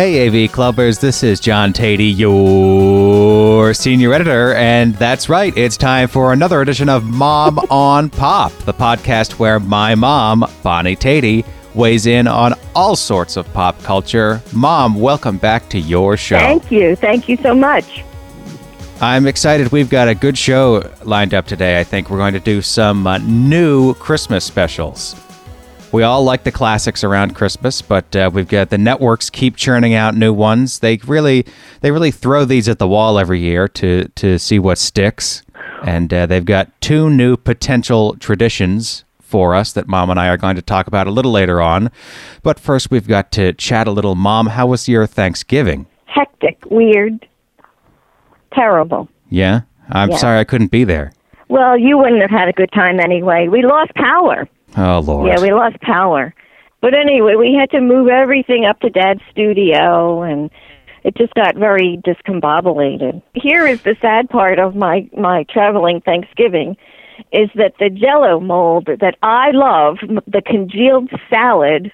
Hey, AV Clubbers, this is John Teti, your senior editor, and that's right, it's time for another edition of Mom on Pop, the podcast where my mom, Bonnie Teti, weighs in on all sorts of pop culture. Mom, welcome back to your show. Thank you. Thank you so much. I'm excited. We've got a good show lined up today. I think we're going to do some uh, new Christmas specials. We all like the classics around Christmas, but uh, we've got the networks keep churning out new ones. They really, they really throw these at the wall every year to to see what sticks. And uh, they've got two new potential traditions for us that Mom and I are going to talk about a little later on. But first, we've got to chat a little. Mom, how was your Thanksgiving? Hectic, weird, terrible. Yeah, I'm Yeah. sorry I couldn't be there. Well, you wouldn't have had a good time anyway. We lost power. Oh Lord. Yeah, we lost power. But anyway, we had to move everything up to Dad's studio, and it just got very discombobulated. Here is the sad part of my my traveling Thanksgiving, is that the Jello mold that I love, the congealed salad,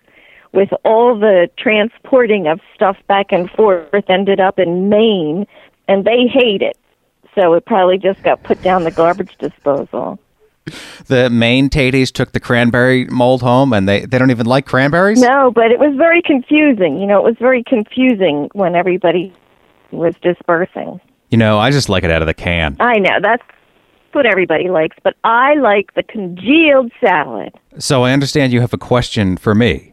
with all the transporting of stuff back and forth, ended up in Maine, and they hate it. So it probably just got put down the garbage disposal. The Maine Tetis took the cranberry mold home, and they, they don't even like cranberries. No, but it was very confusing. You know, it was very confusing when everybody was dispersing. You know, I just like it out of the can. I know that's what everybody likes, but I like the congealed salad. So I understand you have a question for me.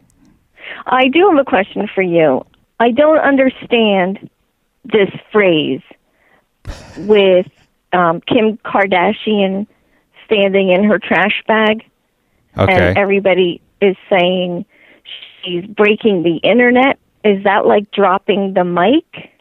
I do have a question for you. I don't understand this phrase with um, Kim Kardashian standing in her trash bag, Okay. and everybody is saying she's breaking the internet. Is that like dropping the mic?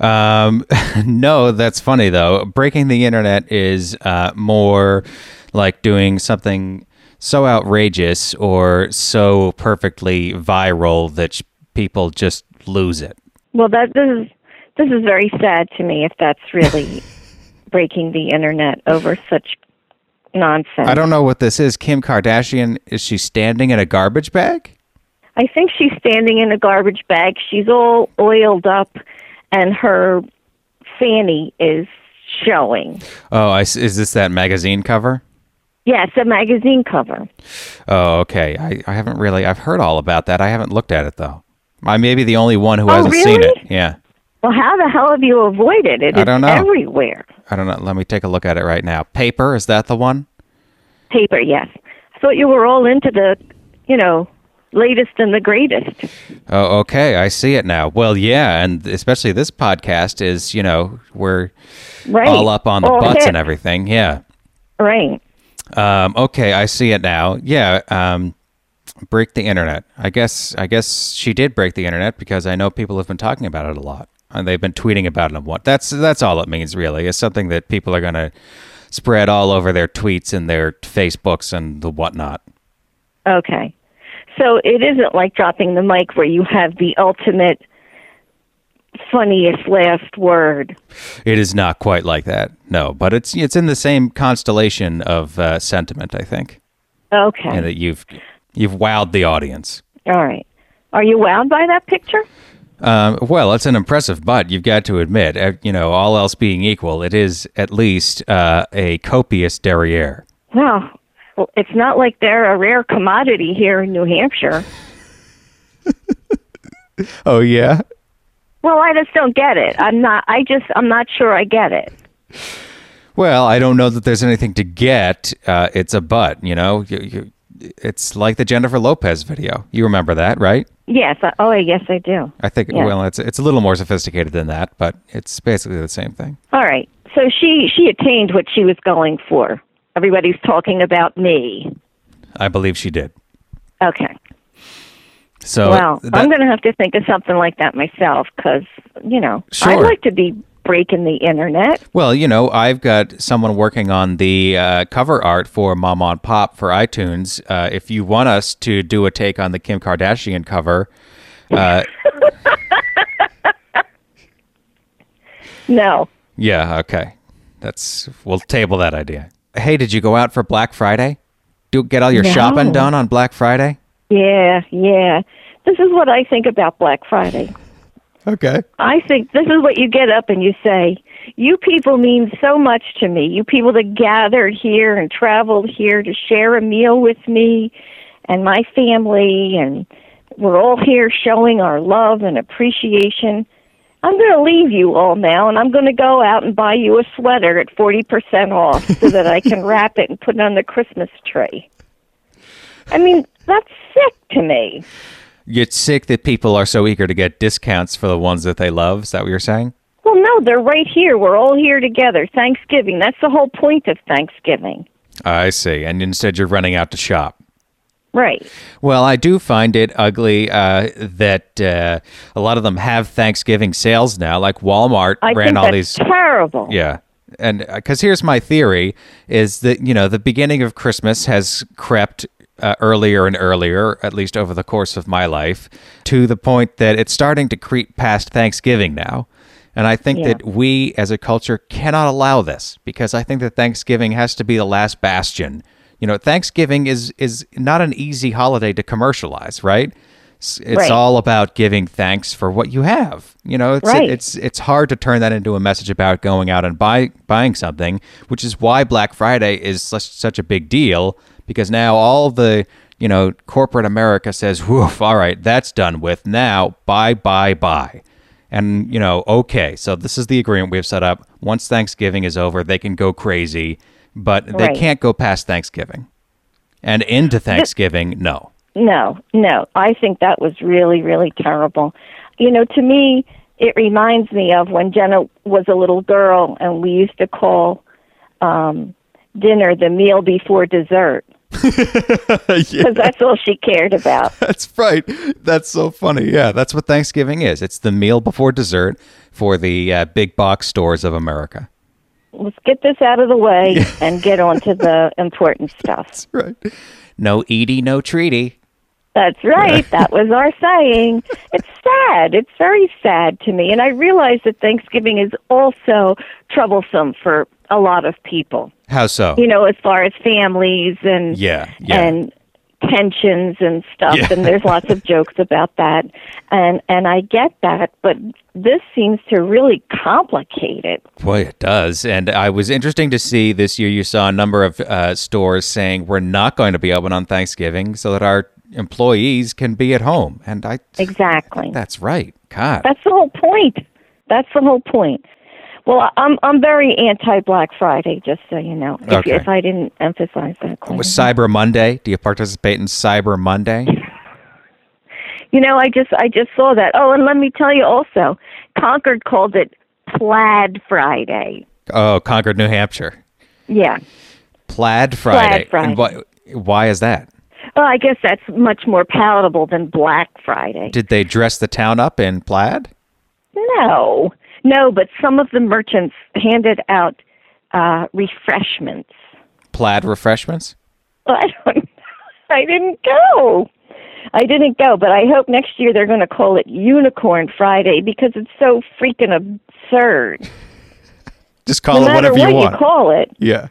Um, no, that's funny though. Breaking the internet is uh, more like doing something so outrageous or so perfectly viral that sh- people just lose it. Well, that this is this is very sad to me if that's really breaking the internet over such nonsense. I don't know what this is. Kim Kardashian is she standing in a garbage bag? I think she's standing in a garbage bag. She's all oiled up, and her fanny is showing. Oh, I is this that magazine cover? Yes, a magazine cover. Oh, okay. I, I haven't really. I've heard all about that. I haven't looked at it though. I may be the only one who Oh, hasn't seen it. Yeah. Well, how the hell have you avoided it? I don't It's know. everywhere. I don't know. Let me take a look at it right now. Paper is that the one? Paper, yes. I thought you were all into the, you know, latest and the greatest. Oh, okay. I see it now. Well, yeah, and especially this podcast is, you know, we're Right. all up on the All butts hip. and everything. Yeah. Right. Um, okay, I see it now. Yeah. Um, break the internet. I guess. I guess she did break the internet because I know people have been talking about it a lot, and they've been tweeting about it. And what? That's that's all it means, really. It's something that people are going to spread all over their tweets and their Facebooks and the whatnot. Okay. So it isn't like dropping the mic where you have the ultimate funniest last word. It is not quite like that, no. But it's it's in the same constellation of uh, sentiment, I think, Okay. and that you've you've wowed the audience. All right. Are you wowed by that picture? Um, well, it's an impressive butt. You've got to admit, Uh, you know, all else being equal, it is at least uh, a copious derriere. Well, well, it's not like they're a rare commodity here in New Hampshire. Oh yeah. Well, I just don't get it. I'm not. I just. I'm not sure I get it. Well, I don't know that there's anything to get. Uh, it's a butt, you know. You, you, it's like the Jennifer Lopez video. You remember that, right? Yes. I, oh, yes, I do. I think. Well, it's it's a little more sophisticated than that, but it's basically the same thing. All right. So she she attained what she was going for. Everybody's talking about me. I believe she did. Okay. So well, that- I'm going to have to think of something like that myself because you know Sure. I'd like to be breaking the internet. Well, you know, I've got someone working on the uh, cover art for Mom on Pop for iTunes. Uh, if you want us to do a take on the Kim Kardashian cover, uh, No. yeah, okay, that's we'll table that idea. Hey, did you go out for Black Friday? Do get all your No. shopping done on Black Friday? Yeah, yeah. This is what I think about Black Friday. Okay. I think this is what you get up and you say, You people mean so much to me. You people that gathered here and traveled here to share a meal with me and my family, and we're all here showing our love and appreciation. I'm going to leave you all now, and I'm going to go out and buy you a sweater at 40% off so that I can wrap it and put it on the Christmas tree. I mean, that's sick to me. It's sick that people are so eager to get discounts for the ones that they love. Is that what you're saying? Well, no, they're right here. We're all here together. Thanksgiving. That's the whole point of Thanksgiving. I see. And instead, you're running out to shop. Right. Well, I do find it ugly uh, that uh, a lot of them have Thanksgiving sales now. Like Walmart I ran all these. terrible. Yeah. And because here's my theory is that, you know, the beginning of Christmas has crept uh, earlier and earlier, at least over the course of my life, to the point that it's starting to creep past Thanksgiving now. And I think Yeah. that we as a culture cannot allow this because I think that Thanksgiving has to be the last bastion. You know, Thanksgiving is is not an easy holiday to commercialize, right? It's, it's Right. all about giving thanks for what you have. You know, it's Right. it's it's hard to turn that into a message about going out and buy buying something, which is why Black Friday is such such a big deal because now all the you know corporate America says, "Woof, all right, that's done with. Now buy, buy, buy." And you know, okay, so this is the agreement we've set up. Once Thanksgiving is over, they can go crazy, but they Right. can't go past Thanksgiving. And into Thanksgiving, no. No, no. I think that was really, really terrible. You know, to me, it reminds me of when Jenna was a little girl and we used to call um, dinner the meal before dessert because that's all she cared about. That's right. That's so funny. Yeah, that's what Thanksgiving is. It's the meal before dessert for the uh, big box stores of America. Let's get this out of the way and get on to the important stuff. Right. No Edie, no treaty. That's right. That was our saying. It's sad. It's very sad to me. And I realize that Thanksgiving is also troublesome for a lot of people. How so? You know, as far as families and Yeah, yeah. and tensions and stuff Yeah. and there's lots of jokes about that. And and I get that, but this seems to really complicate it. Boy, it does. And I was interesting to see this year. You saw a number of uh, stores saying we're not going to be open on Thanksgiving so that our employees can be at home. And I, Exactly. that's right. God, That's the whole point. That's the whole point. Well, I'm I'm very anti Black Friday, just so you know. If, Okay. if I didn't emphasize that, clearly. was Cyber Monday. Do you participate in Cyber Monday? you know, I just I just saw that. Oh, and let me tell you also, Concord called it Plaid Friday. Oh, Concord, New Hampshire. Yeah. Plaid Friday. Plaid Friday. And why, why is that? Well, I guess that's much more palatable than Black Friday. Did they dress the town up in plaid? No, no, but some of the merchants handed out uh, refreshments. Plaid refreshments? I don't. I didn't go. I didn't go, but I hope next year they're going to call it Unicorn Friday because it's so freaking absurd. Just call no it whatever what you want. call it. yeah.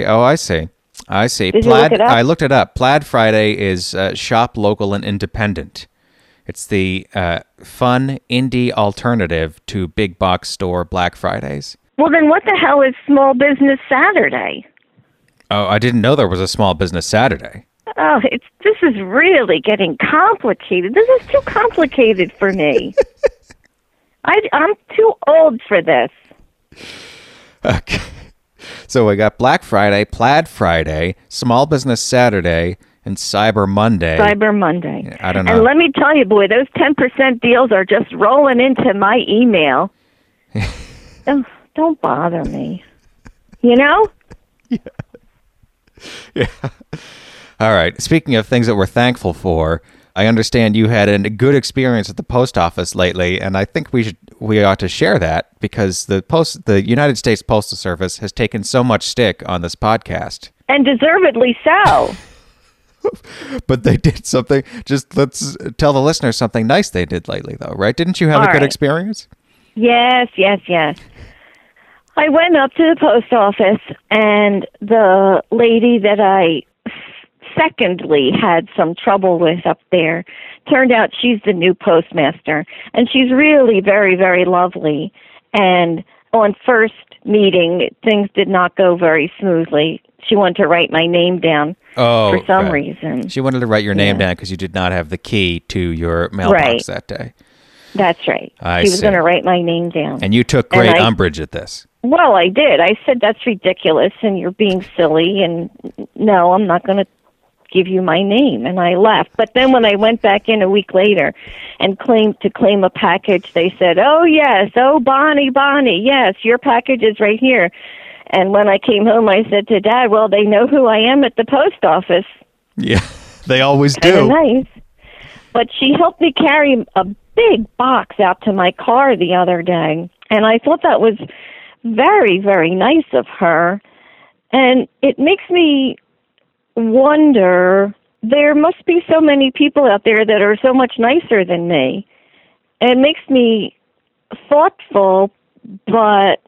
Oh, I see. I see. Did you Plaid. look? I looked it up. Plaid Friday is uh, shop local and independent. It's the uh, fun indie alternative to big box store Black Fridays. Well, then what the hell is Small Business Saturday? Oh, I didn't know there was a small business Saturday. Oh, it's this is really getting complicated. This is too complicated for me. I, I'm too old for this. Okay. So we got Black Friday, Plaid Friday, Small Business Saturday, and Cyber Monday. Cyber Monday. I don't know. And let me tell you, boy, those 10% deals are just rolling into my email. don't, don't bother me. You know? Yeah. Yeah. All right. Speaking of things that we're thankful for, I understand you had a good experience at the post office lately, and I think we should we ought to share that because the post the United States Postal Service has taken so much stick on this podcast. And deservedly so. But they did something. Just let's tell the listeners something nice they did lately, though, right? Didn't you have a good right. experience? Yes, yes, yes. I went up to the post office, and the lady that I secondly had some trouble with up there. Turned out she's the new postmaster, and she's really very, very lovely. And on first meeting, things did not go very smoothly. She wanted to write my name down Oh, for some okay. reason. She wanted to write your name Yeah. down because you did not have the key to your mailbox Right. that day. That's right. I she was going to write my name down. And you took great I- umbrage at this. Well, I did. I said that's ridiculous and you're being silly and no, I'm not going to give you my name and I left. But then when I went back in a week later and claimed to claim a package, they said, "Oh, yes. Oh, Bonnie, Bonnie. Yes, your package is right here." And when I came home, I said to Dad, "Well, they know who I am at the post office." Yeah, they always Kind of do. nice. But she helped me carry a big box out to my car the other day, and I thought that was very, very nice of her. And it makes me wonder there must be so many people out there that are so much nicer than me. It makes me thoughtful, but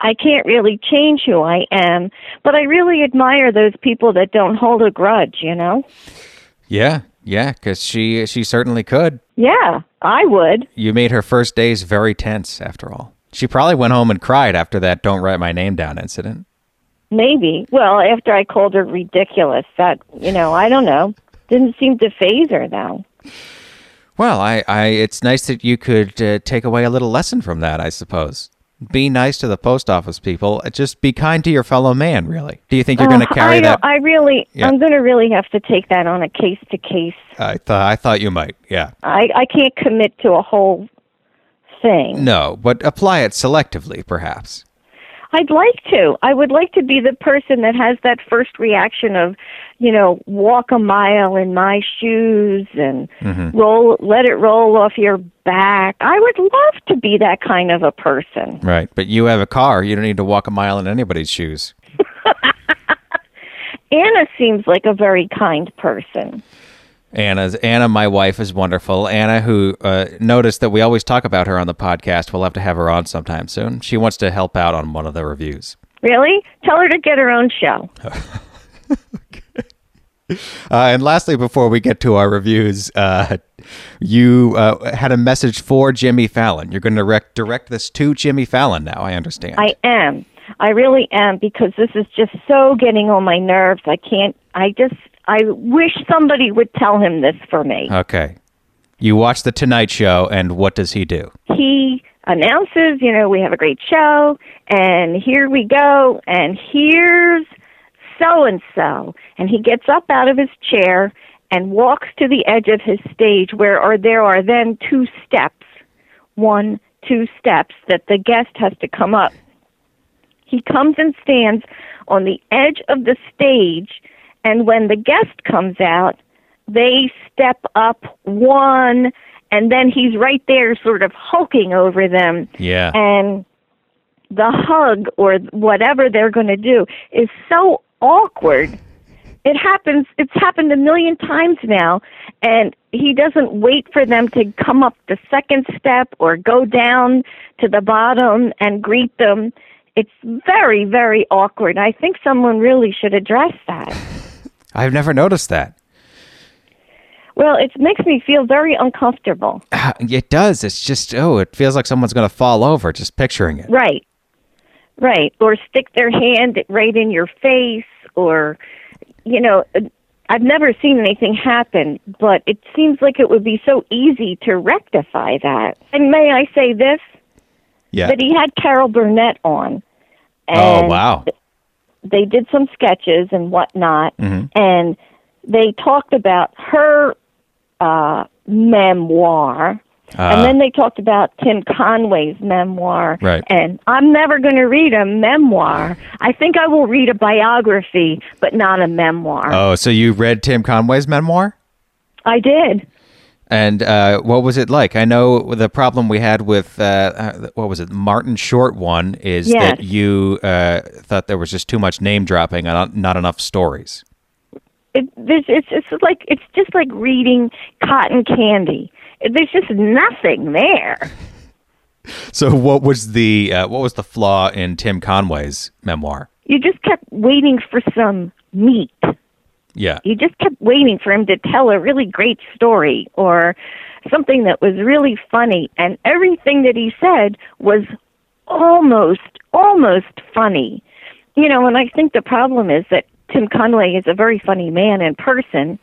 I can't really change who I am. But I really admire those people that don't hold a grudge, you know? Yeah, yeah, because she she certainly could. Yeah, I would. You made her first days very tense. After all, she probably went home and cried after that "Don't write my name down" incident. Maybe. Well, after I called her ridiculous, that, you know, I don't know. Didn't seem to faze her, though. Well, I, I it's nice that you could uh, take away a little lesson from that. I suppose. Be nice to the post office people. Uh, Just be kind to your fellow man. Really. Do you think you're going to Uh, carry I that? I really, Yeah. I'm going to really have to take that on a case to case. I thought I thought you might. Yeah. I I can't commit to a whole thing. No, but apply it selectively, perhaps. I'd like to. I would like to be the person that has that first reaction of, you know, walk a mile in my shoes and Mm-hmm. roll, let it roll off your back. I would love to be that kind of a person. Right. But you have a car. You don't need to walk a mile in anybody's shoes. Anna seems like a very kind person. Anna's Anna, my wife, is wonderful. Anna, who uh, noticed that we always talk about her on the podcast, we'll have to have her on sometime soon. She wants to help out on one of the reviews. Really? Tell her to get her own show. Uh, and lastly, before we get to our reviews, uh, you uh, had a message for Jimmy Fallon. You're going to direct, direct this to Jimmy Fallon now, I understand. I am. I really am because this is just so getting on my nerves. I can't. I just. I wish somebody would tell him this for me. okay. You watch The Tonight Show, and what does he do? he announces, you know, we have a great show, and here we go, and here's so and so. And he gets up out of his chair and walks to the edge of his stage where are there are then two steps. One, two steps that the guest has to come up. He comes and stands on the edge of the stage, and when the guest comes out, they step up one, and then he's right there, sort of hulking over them. Yeah. And the hug or whatever they're going to do is so awkward. It happens, it's happened a million times now, and he doesn't wait for them to come up the second step or go down to the bottom and greet them. It's very, very awkward. I think someone really should address that. I've never noticed that. Well, it makes me feel very uncomfortable. It does. It's just, oh, it feels like someone's going to fall over just picturing it. Right. Right. Or stick their hand right in your face or you know, uh, I've never seen anything happen, but it seems like it would be so easy to rectify that. And may I say this? Yeah. That he had Carol Burnett on. Oh, wow. They did some sketches and whatnot, Mm-hmm. and they talked about her uh, memoir. Uh, and then they talked about Tim Conway's memoir. Right. And I'm never going to read a memoir. I think I will read a biography, but not a memoir. oh, so you read Tim Conway's memoir? I did. And uh, what was it like? I know the problem we had with uh, uh, what was it, Martin Short one is Yes. that you uh, thought there was just too much name dropping and not, not enough stories. It, it's, it's like it's just like reading cotton candy. There's just nothing there. So what was the uh, what was the flaw in Tim Conway's memoir? You just kept waiting for some meat. Yeah. You just kept waiting for him to tell a really great story or something that was really funny, and everything that he said was almost, almost funny. You know, and I think the problem is that Tim Conway is a very funny man in person.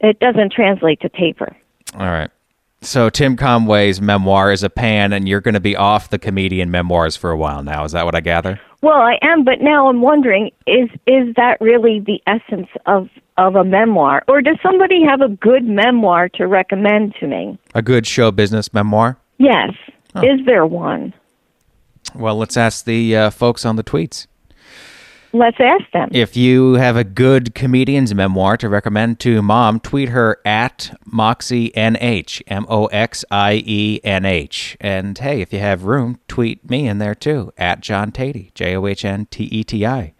It doesn't translate to paper. All right. So Tim Conway's memoir is a pan, and you're going to be off the comedian memoirs for a while now. Is that what I gather? Well, I am, but now I'm wondering is is that really the essence of of a memoir, or does somebody have a good memoir to recommend to me? A good show business memoir? Yes. Is there one? Well, let's ask the uh, folks on the tweets. Let's ask them. If you have a good comedian's memoir to recommend to mom, tweet her at MoxieNH, M O X I E N H. And hey, if you have room, tweet me in there too, at John Teti, J O H N T E T I.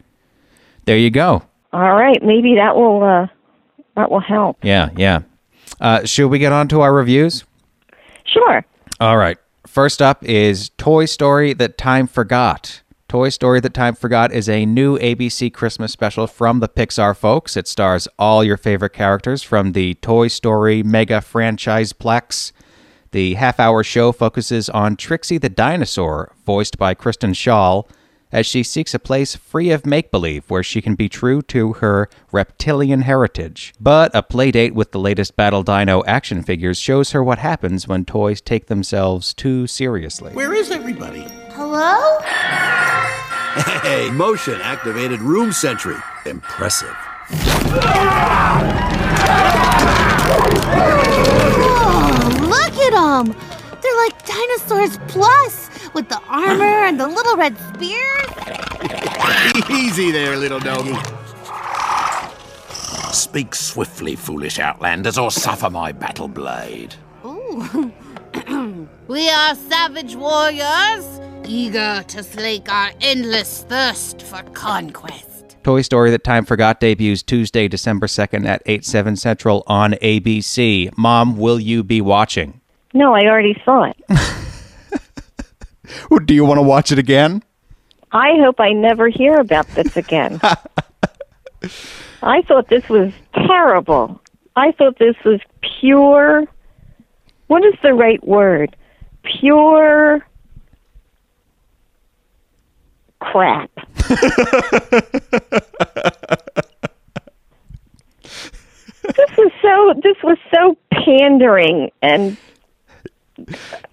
There you go. All right, maybe that will uh, that will help. Yeah, yeah. Uh, should we get on to our reviews? Sure. All right. First up is Toy Story That Time Forgot. Toy Story That Time Forgot is a new ABC Christmas special from the Pixar folks. It stars all your favorite characters from the Toy Story mega franchise plex. The half hour show focuses on Trixie the dinosaur, voiced by Kristen Schaal, as she seeks a place free of make believe where she can be true to her reptilian heritage. But a playdate with the latest Battle Dino action figures shows her what happens when toys take themselves too seriously. Where is everybody? Hello? Hey, motion activated room sentry. Impressive. Oh, look at them! They're like dinosaurs plus, with the armor and the little red spears. Easy there, little doggy. Speak swiftly, foolish outlanders, or suffer my battle blade. Ooh. we are savage warriors, eager to slake our endless thirst for conquest. Toy Story That Time Forgot debuts Tuesday, December 2nd at 8, 7 Central on ABC. Mom, will you be watching? No, I already saw it. Do you want to watch it again? I hope I never hear about this again. I thought this was terrible. I thought this was pure. What is the right word? Pure crap. this was so. This was so pandering and.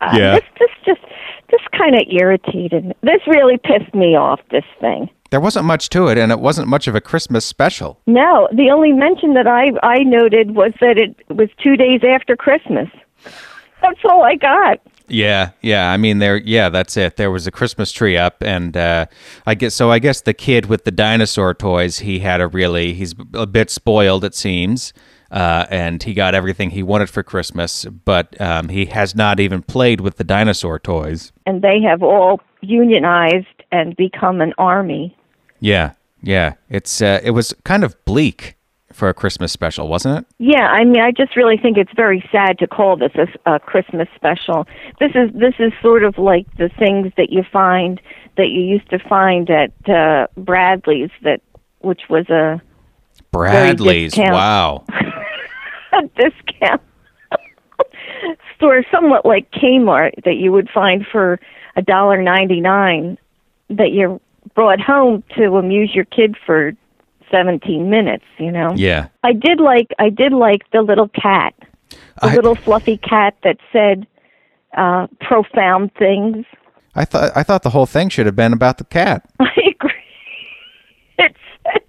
Uh, Yeah. This, this just, this kind of irritated. This really pissed me off. This thing. There wasn't much to it, and it wasn't much of a Christmas special. No, the only mention that I I noted was that it was two days after Christmas. That's all I got. Yeah, yeah. I mean, there. Yeah, that's it. There was a Christmas tree up, and uh, I guess so. I guess the kid with the dinosaur toys, he had a really. He's a bit spoiled, it seems, uh, and he got everything he wanted for Christmas. But um, he has not even played with the dinosaur toys. And they have all unionized and become an army. Yeah, yeah. It's uh, it was kind of bleak for a Christmas special, wasn't it? Yeah, I mean, I just really think it's very sad to call this a, a Christmas special. This is this is sort of like the things that you find that you used to find at uh, Bradlees, that which was a Bradlees. discount. Wow. a discount store, somewhat like Kmart, that you would find for a dollar ninety nine, that you brought home to amuse your kid for seventeen minutes. You know. Yeah. I did like I did like the little cat, the I- little fluffy cat that said uh, profound things. I thought I thought the whole thing should have been about the cat. I agree. It says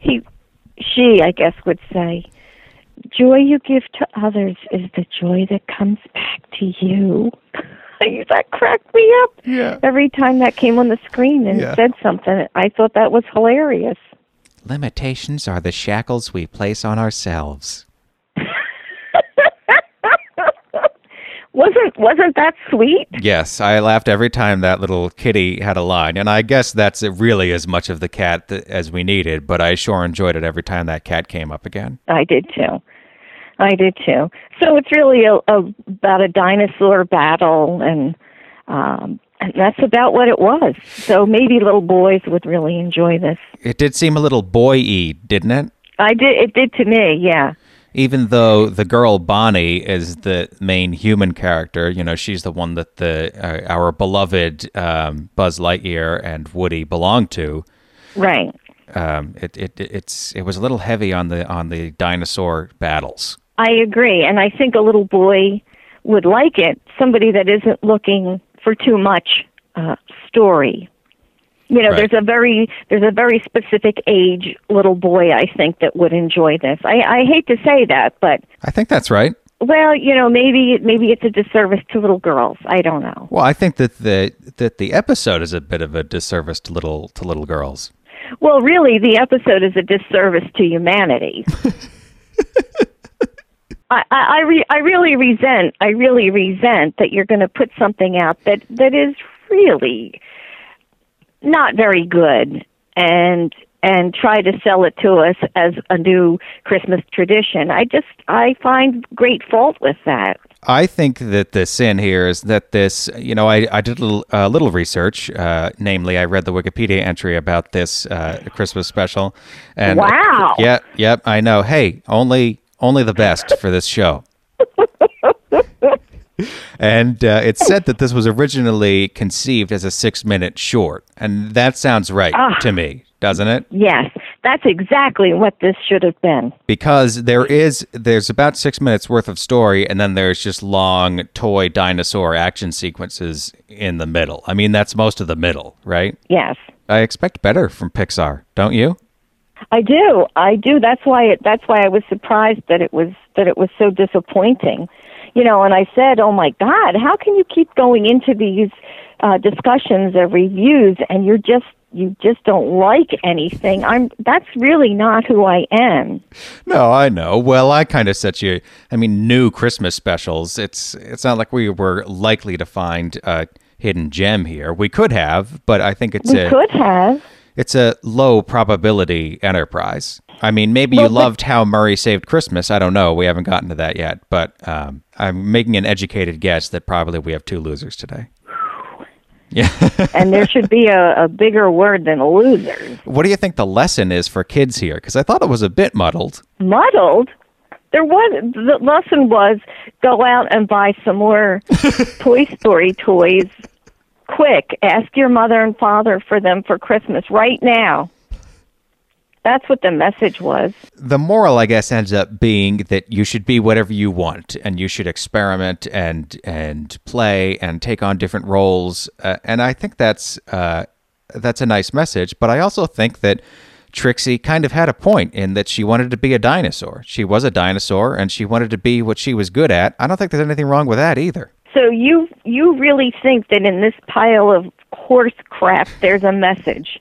he, she, I guess, would say, "Joy you give to others is the joy that comes back to you." that cracked me up. Yeah. Every time that came on the screen and Yeah. said something, I thought that was hilarious. Limitations are the shackles we place on ourselves. Wasn't wasn't that sweet? Yes, I laughed every time that little kitty had a line, and I guess that's really as much of the cat th- as we needed. But I sure enjoyed it every time that cat came up again. I did too. I did too. So it's really a, a about a dinosaur battle, and um, and that's about what it was. So maybe little boys would really enjoy this. It did seem a little boy-y, didn't it? I did. It did to me. Yeah. Even though the girl Bonnie is the main human character, you know, she's the one that the uh, our beloved um, Buzz Lightyear and Woody belong to. Right. Um, it, it it's it was a little heavy on the on the dinosaur battles. I agree, and I think a little boy would like it. Somebody that isn't looking for too much uh, story. You know, Right. there's a very there's a very specific age little boy I think that would enjoy this. I, I hate to say that, but I think that's right. well, you know, maybe maybe it's a disservice to little girls. I don't know. Well, I think that the that the episode is a bit of a disservice to little to little girls. Well, really, the episode is a disservice to humanity. I, I, re, I really resent. I really resent that you're going to put something out that that is really not very good, and and try to sell it to us as a new Christmas tradition. I just I find great fault with that. I think that the sin here is that this, you know, I, I did a little, uh, little research. Uh, namely, I read the Wikipedia entry about this uh, Christmas special. And Wow. Yep, yep, I know. Hey, only only the best for this show. and uh, it said that this was originally conceived as a six-minute short, and that sounds right to me, doesn't it? Yes, that's exactly what this should have been. because there is there's about six minutes worth of story and then there's just long toy dinosaur action sequences in the middle i mean that's most of the middle right Yes. i expect better from pixar don't you I do. I do. That's why it, that's why I was surprised that it was that it was so disappointing. You know, and I said, "Oh my god, how can you keep going into these uh discussions of reviews and you're just you just don't like anything." I'm that's really not who I am. no i know well i kind of set you i mean new christmas specials it's it's not like we were likely to find a hidden gem here we could have but i think it's We a could have. It's a low probability enterprise. I mean, maybe you Well, but- loved how Murray saved Christmas. I don't know. We haven't gotten to that yet, but um, I'm making an educated guess that probably we have two losers today. Yeah. and there should be a, a bigger word than losers. what do you think the lesson is for kids here? Because I thought it was a bit muddled. muddled. There was the lesson was go out and buy some more Toy Story toys quick. Ask your mother and father for them for Christmas right now. That's what the message was. The moral, I guess, ends up being that you should be whatever you want, and you should experiment and and play and take on different roles. Uh, and I think that's uh, that's a nice message. But I also think that Trixie kind of had a point in that she wanted to be a dinosaur. She was a dinosaur, and she wanted to be what she was good at. I don't think there's anything wrong with that either. So you you really think that in this pile of horse crap there's a message?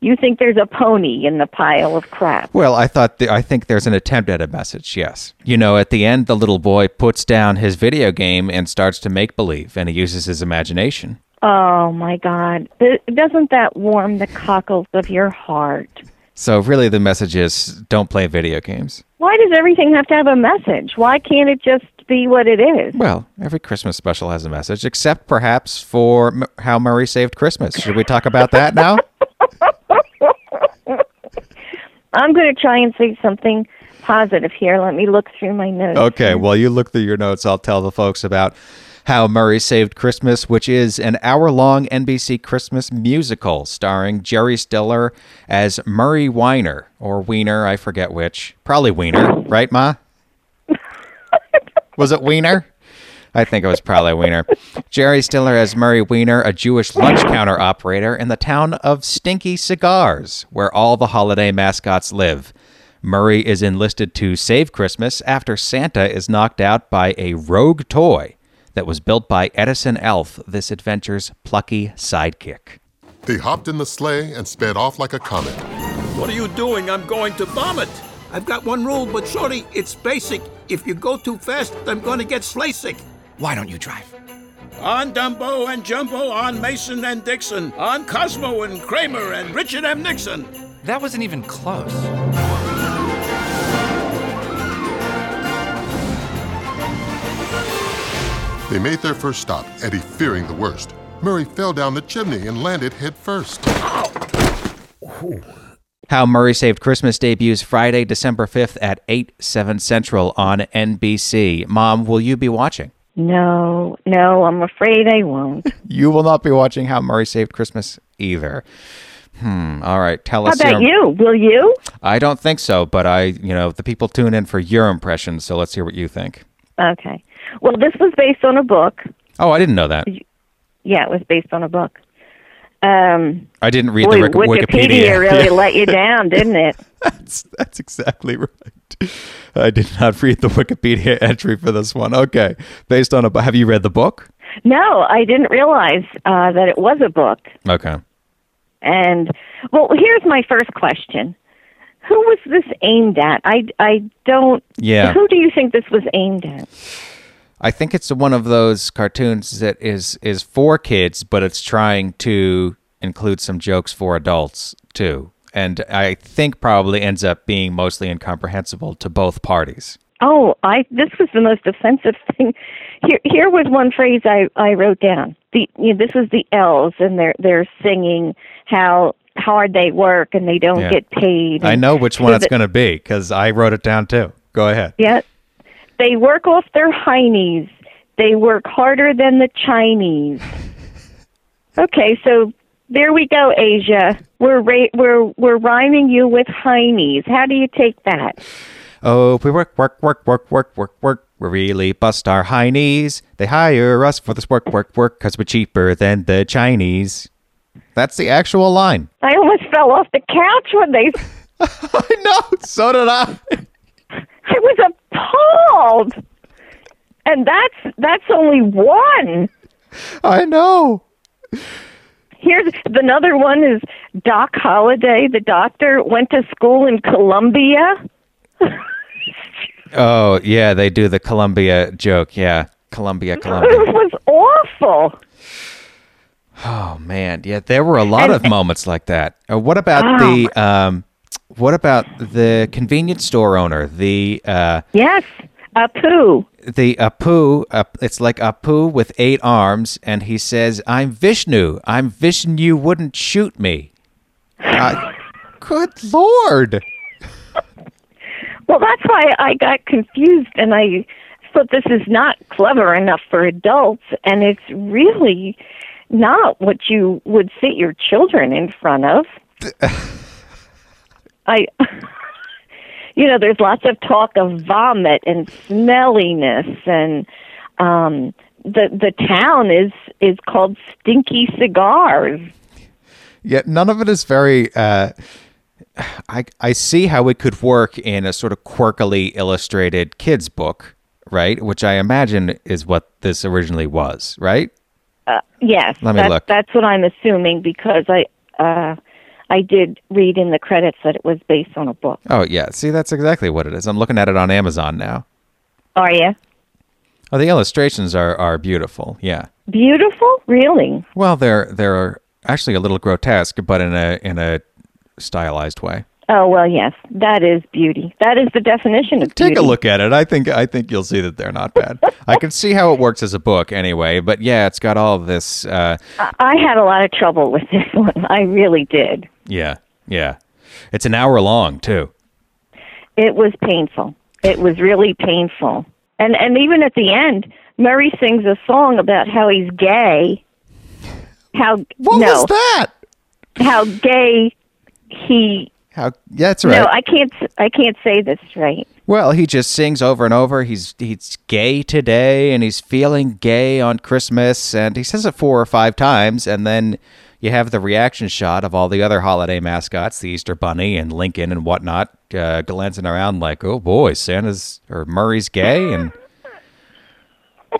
You think there's a pony in the pile of crap? Well, I thought th- I think there's an attempt at a message. Yes, you know, at the end, the little boy puts down his video game and starts to make believe, and he uses his imagination. Oh my God! Doesn't that warm the cockles of your heart? So really, the message is don't play video games. Why does everything have to have a message? Why can't it just be what it is? Well, every Christmas special has a message, except perhaps for M- how Murray saved Christmas. Should we talk about that now? I'm going to try and say something positive here. Let me look through my notes. Okay, well, you look through your notes. I'll tell the folks about How Murray Saved Christmas, which is an hour long NBC Christmas musical starring Jerry Stiller as Murray Weiner, or Wiener, I forget which. Probably Wiener, right, Ma? Was it Wiener? I think it was probably Wiener. Jerry Stiller as Murray Wiener, a Jewish lunch counter operator in the town of Stinky Cigars, where all the holiday mascots live. Murray is enlisted to save Christmas after Santa is knocked out by a rogue toy that was built by Edison Elf, this adventure's plucky sidekick. They hopped in the sleigh and sped off like a comet. What are you doing? I'm going to vomit. I've got one rule, but Shorty, it's basic. If you go too fast, I'm going to get sleigh sick. Why don't you drive? On Dumbo and Jumbo, on Mason and Dixon, on Cosmo and Kramer and Richard M. Nixon. That wasn't even close. They made their first stop, Eddie fearing the worst. Murray fell down the chimney and landed head first. How Murray Saved Christmas debuts Friday, December 5th at 8, 7 Central on NBC. Mom, will you be watching? No, no, I'm afraid I won't. You will not be watching How Murray Saved Christmas either. Hmm. All right. Tell How us. about your- you? Will you? I don't think so, but I, you know, the people tune in for your impressions, so let's hear what you think. Okay. Well, this was based on a book. Oh, I didn't know that. Yeah, it was based on a book. Um, I didn't read boy, the Wikipedia, Wikipedia. really Yeah, let you down, didn't it? that's, that's exactly right. I did not read the Wikipedia entry for this one. Okay, based on a. Have you read the book? No, I didn't realize uh, that it was a book. Okay. And well, here's my first question: Who was this aimed at? I I don't. Yeah. Who do you think this was aimed at? I think it's one of those cartoons that is is for kids, but it's trying to include some jokes for adults too. And I think probably ends up being mostly incomprehensible to both parties. Oh, I this was the most offensive thing. Here here was one phrase I I wrote down. The you know, this is the elves and they're they're singing how hard they work and they don't Yeah. get paid. I know which one so it's going to be because I wrote it down too. Go ahead. Yeah. They work off their heinies. They work harder than the Chinese. Okay, so there we go, Asia. We're ra- we're we're rhyming you with heinies. How do you take that? Oh, we work, work, work, work, work, work, work. We really bust our high knees. They hire us for this work, work, work because we're cheaper than the Chinese. That's the actual line. I almost fell off the couch when they. I know. So did I. I was appalled. And that's that's only one. I know. Here's another one is Doc Holliday, the doctor, went to school in Columbia. Oh, yeah, they do the Columbia joke. Yeah. Columbia, Columbia. It was awful. Oh man, yeah, there were a lot of moments like that. Uh, what about the um what about the convenience store owner? The uh Yes, Apu. the Apu, uh, it's like Apu with eight arms, and he says, "I'm Vishnu. I'm Vishnu. You wouldn't shoot me." Uh, good lord! Well, that's why I got confused and I thought this is not clever enough for adults and it's really not what you would sit your children in front of. I you know, there's lots of talk of vomit and smelliness and um the the town is is called Stinky Cigars. Yet none of it is very. Uh, I I see how it could work in a sort of quirkily illustrated kids book, right? Which I imagine is what this originally was, right? Yes, Let me that- look. that's what I'm assuming because I uh, I did read in the credits that it was based on a book. Oh yeah, see that's exactly what it is. I'm looking at it on Amazon now. Are you Oh, the illustrations are are beautiful. Yeah. beautiful? Really? Well, they're they're actually a little grotesque, but in a in a stylized way. Oh well, yes, that is beauty. That is the definition of beauty. Take beauty. a look at it. I think I think you'll see that they're not bad. I can see how it works as a book anyway, but yeah, it's got all this uh I had a lot of trouble with this one. I really did. Yeah. Yeah. It's an hour long, too. It was painful. It was really painful. And and even at the end, Murray sings a song about how he's gay. How What no, was that? how gay he How yeah, that's right. No, I can't. I can't say this right. Well, he just sings over and over. He's he's gay today, and he's feeling gay on Christmas, and he says it four or five times, and then you have the reaction shot of all the other holiday mascots, the Easter Bunny and Lincoln and whatnot, uh, glancing around like, "Oh boy, Santa's or Murray's gay," and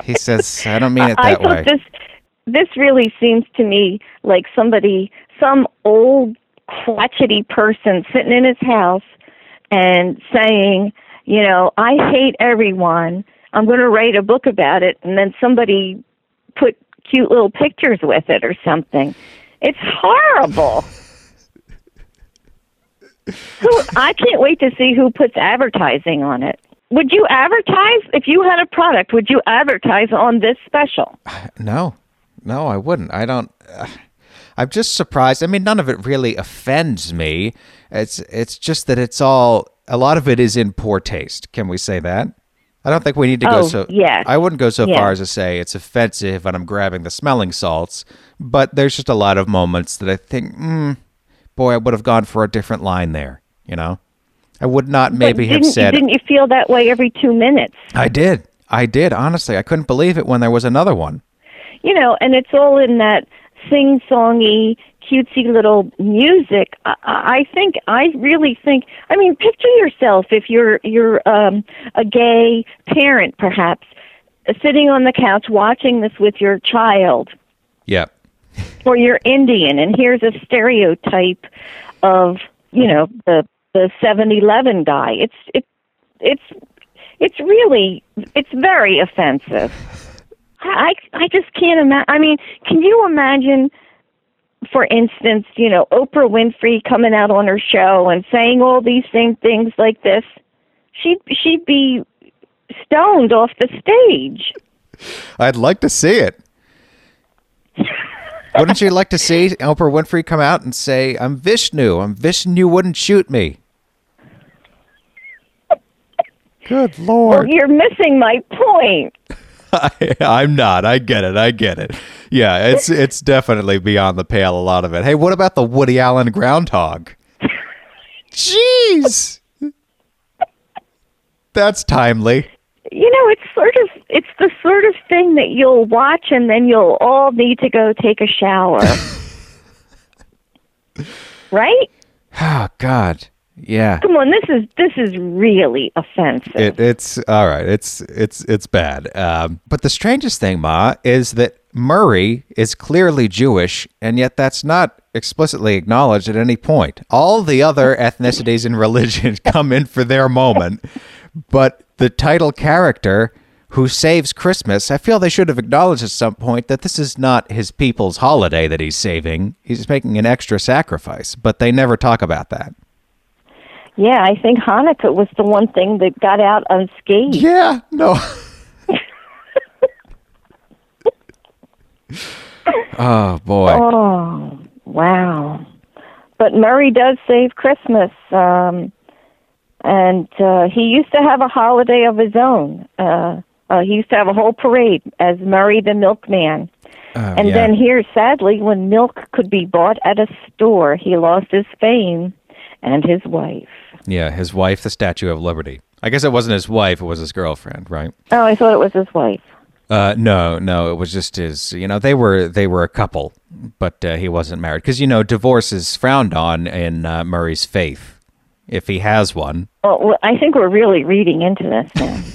he says, "I don't mean it that way." this. This really seems to me like somebody, some old crotchety person sitting in his house and saying, you know, I hate everyone. I'm going to write a book about it, and then somebody put cute little pictures with it or something. It's horrible. I can't wait to see who puts advertising on it. Would you advertise if you had a product? Would you advertise on this special? No, no, I wouldn't. I don't. Uh, I'm just surprised. I mean, none of it really offends me. It's it's just that it's all a lot of it is in poor taste. Can we say that? I don't think we need to go Oh, so. yes. I wouldn't go so Yeah. far as to say it's offensive and I'm grabbing the smelling salts, but there's just a lot of moments that I think, mm, boy, I would have gone for a different line there. You know, I would not maybe have said. Didn't you feel that way every two minutes? I did. I did. Honestly, I couldn't believe it when there was another one. You know, and it's all in that sing-songy, cutesy little music. I, I think, I really think. I mean, picture yourself if you're you're um, a gay parent, perhaps, sitting on the couch watching this with your child. Yeah. or you're Indian, and here's a stereotype of you know the the Seven Eleven guy. It's it it's it's really it's very offensive. I I just can't imagine. I mean, can you imagine? For instance, you know Oprah Winfrey coming out on her show and saying all these same things like this. She'd she'd be stoned off the stage. I'd like to see it. Wouldn't you like to see Oprah Winfrey come out and say, I'm Vishnu. I'm Vishnu wouldn't shoot me. Good Well, Lord. you're missing my point. I, I'm not. I get it. I get it. Yeah, it's it's definitely beyond the pale, a lot of it. Hey, what about the Woody Allen groundhog? Jeez. That's timely. you know it's sort of it's the sort of thing that you'll watch and then you'll all need to go take a shower right Oh, God. Yeah. come on this is this is really offensive It, it's all right. It's it's it's bad. Um, but the strangest thing, Ma, is that Murray is clearly Jewish, and yet that's not explicitly acknowledged at any point. All the other ethnicities and religions come in for their moment, but the title character who saves Christmas, I feel they should have acknowledged at some point that this is not his people's holiday that he's saving. He's making an extra sacrifice, but they never talk about that. Yeah i think hanukkah was the one thing that got out unscathed Yeah, no. oh boy. oh wow but murray does save christmas um and uh he used to have a holiday of his own uh uh, he used to have a whole parade as Murray the Milkman. Oh, And yeah. then here, sadly, when milk could be bought at a store, he lost his fame and his wife. Yeah, his wife, the Statue of Liberty. I guess it wasn't his wife; it was his girlfriend, right? Oh, I thought it was his wife. Uh, no, no, it was just his. You know, they were they were a couple, but uh, he wasn't married because you know divorce is frowned on in uh, Murray's faith, if he has one. Well, I think we're really reading into this now.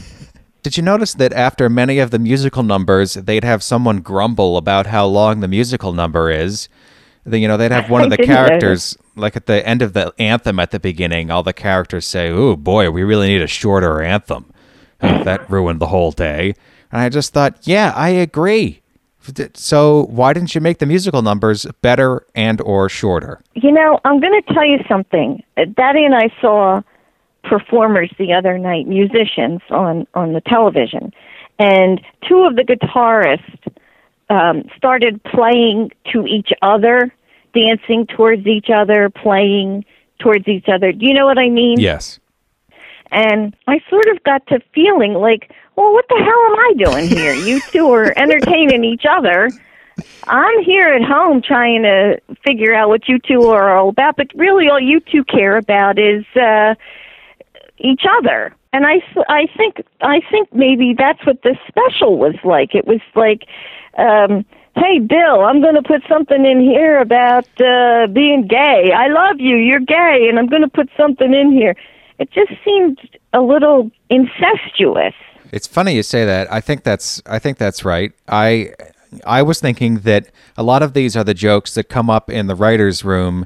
Did you notice that after many of the musical numbers, they'd have someone grumble about how long the musical number is? Then you know they'd have one I of the characters, like at the end of the anthem at the beginning, all the characters say, "Oh boy, we really need a shorter anthem." Uh, that ruined the whole day. And I just thought, yeah, I agree. So why didn't you make the musical numbers better and or shorter? you know, I'm going to tell you something. Daddy and I saw performers the other night, musicians on on the television, and two of the guitarists um, started playing to each other, dancing towards each other, playing towards each other. Do you know what I mean? Yes. And I sort of got to feeling like, well, what the hell am I doing here? You two are entertaining each other. I'm here at home trying to figure out what you two are all about, but really all you two care about is uh each other. And I, I think I think maybe that's what this special was like. It was like um hey Bill, I'm going to put something in here about uh being gay. I love you. You're gay and I'm going to put something in here. It just seemed a little incestuous. It's funny you say that. I think that's I think that's right. I I was thinking that a lot of these are the jokes that come up in the writers' room,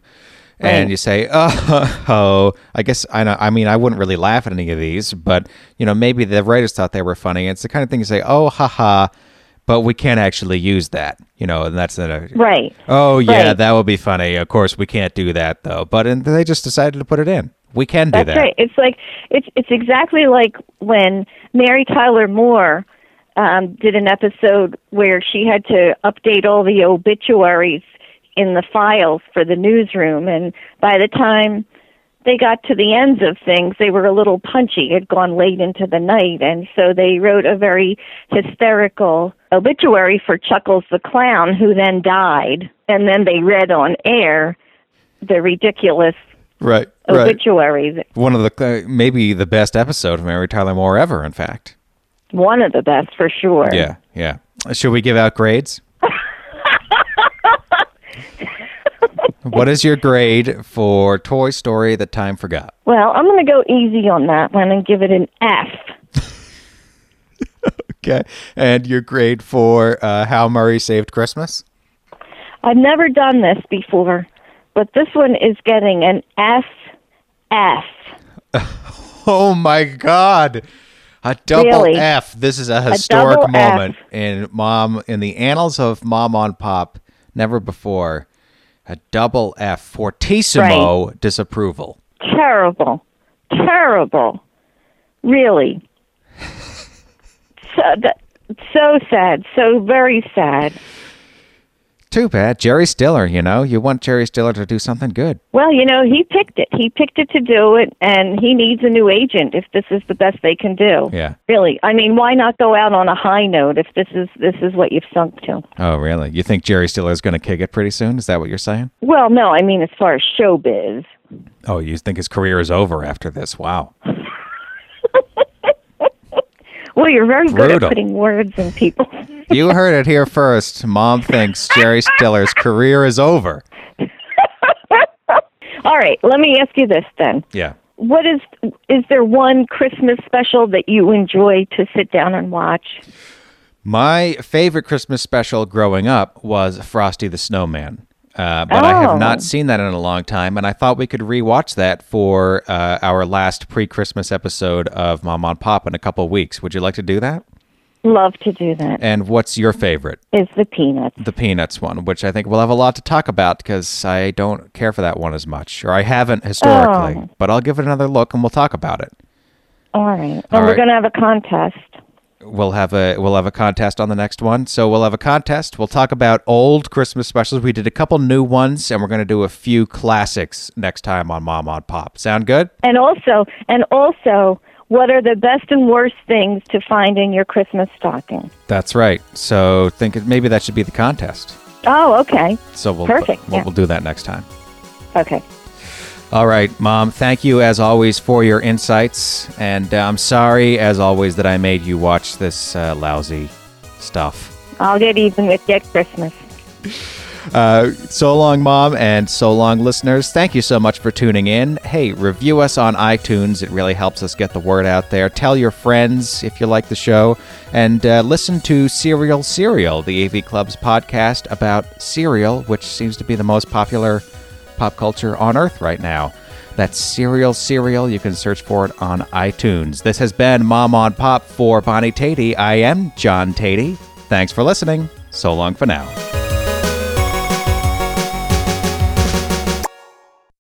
and you say, "Oh, oh." I guess I know. I mean, I wouldn't really laugh at any of these, but you know, maybe the writers thought they were funny. It's the kind of thing you say, "Oh, haha," but we can't actually use that. You know, and that's a Right. Oh yeah, Right. that would be funny. Of course, we can't do that though. But and they just decided to put it in. We can do That's that. right. It's like it's it's exactly like when Mary Tyler Moore um, did an episode where she had to update all the obituaries in the files for the newsroom, and by the time they got to the ends of things, they were a little punchy. It had gone late into the night, and so they wrote a very hysterical obituary for Chuckles the Clown, who then died. And then they read on air the ridiculous Right. obituary. One of the uh, maybe the best episode of Mary Tyler Moore ever. In fact. One of the best for sure. Yeah. Yeah. Should we give out grades? what is your grade for Toy Story: The Time Forgot? Well, I'm going to go easy on that one and give it an F. Okay. And your grade for uh, How Murray Saved Christmas? I've never done this before, but this one is getting an F. F. Oh my God. A double Really? F. This is a historic F. moment in mom in the annals of Mom on Pop. Never before. A double F. Fortissimo disapproval. Terrible. Terrible. Really. So, that, so sad. So very sad. Too bad. Jerry Stiller, you know, you want Jerry Stiller to do something good. Well, you know, he picked it. He picked it to do it, and he needs a new agent if this is the best they can do. Yeah. Really, I mean, why not go out on a high note if this is this is what you've sunk to? Oh, really? You think Jerry Stiller is going to kick it pretty soon? Is that what you're saying? Well, no, I mean as far as showbiz. Oh, you think his career is over after this? Wow. Well, you're very good at putting words in people. You heard it here first. Mom thinks Jerry Stiller's career is over. All right, let me ask you this then. Yeah. What is is there one Christmas special that you enjoy to sit down and watch? My favorite Christmas special growing up was Frosty the Snowman. Uh, but I have Oh. not seen that in a long time, and I thought we could rewatch that for uh, our last pre-Christmas episode of Mom on Pop in a couple weeks. Would you like to do that? Love to do that. And what's your favorite? Is the peanuts. The Peanuts one, which I think we'll have a lot to talk about because I don't care for that one as much, or I haven't historically. Oh. But I'll give it another look, and we'll talk about it. All right. And All we're right. going to have a contest. We'll have a we'll have a contest on the next one. So we'll have a contest. We'll talk about old Christmas specials. We did a couple new ones, and we're going to do a few classics next time on Mom on Pop. Sound good? And also, and also, what are the best and worst things to find in your Christmas stocking? That's right. So think maybe that should be the contest. Oh, okay. So we'll Perfect, We'll, yeah. we'll do that next time. Okay. All right, Mom. Thank you as always for your insights, and uh, I'm sorry as always that I made you watch this uh, lousy stuff. I'll get even with you at Christmas. Uh, so long, Mom, and so long, listeners. Thank you so much for tuning in. Hey, review us on iTunes. It really helps us get the word out there. Tell your friends if you like the show, and uh, listen to Serial Serial, the AV Club's podcast about cereal, which seems to be the most popular pop culture on Earth right now. That's Serial Serial. You can search for it on iTunes. This has been Mom on Pop for Bonnie Teti. I am John Teti. Thanks for listening. So long for now.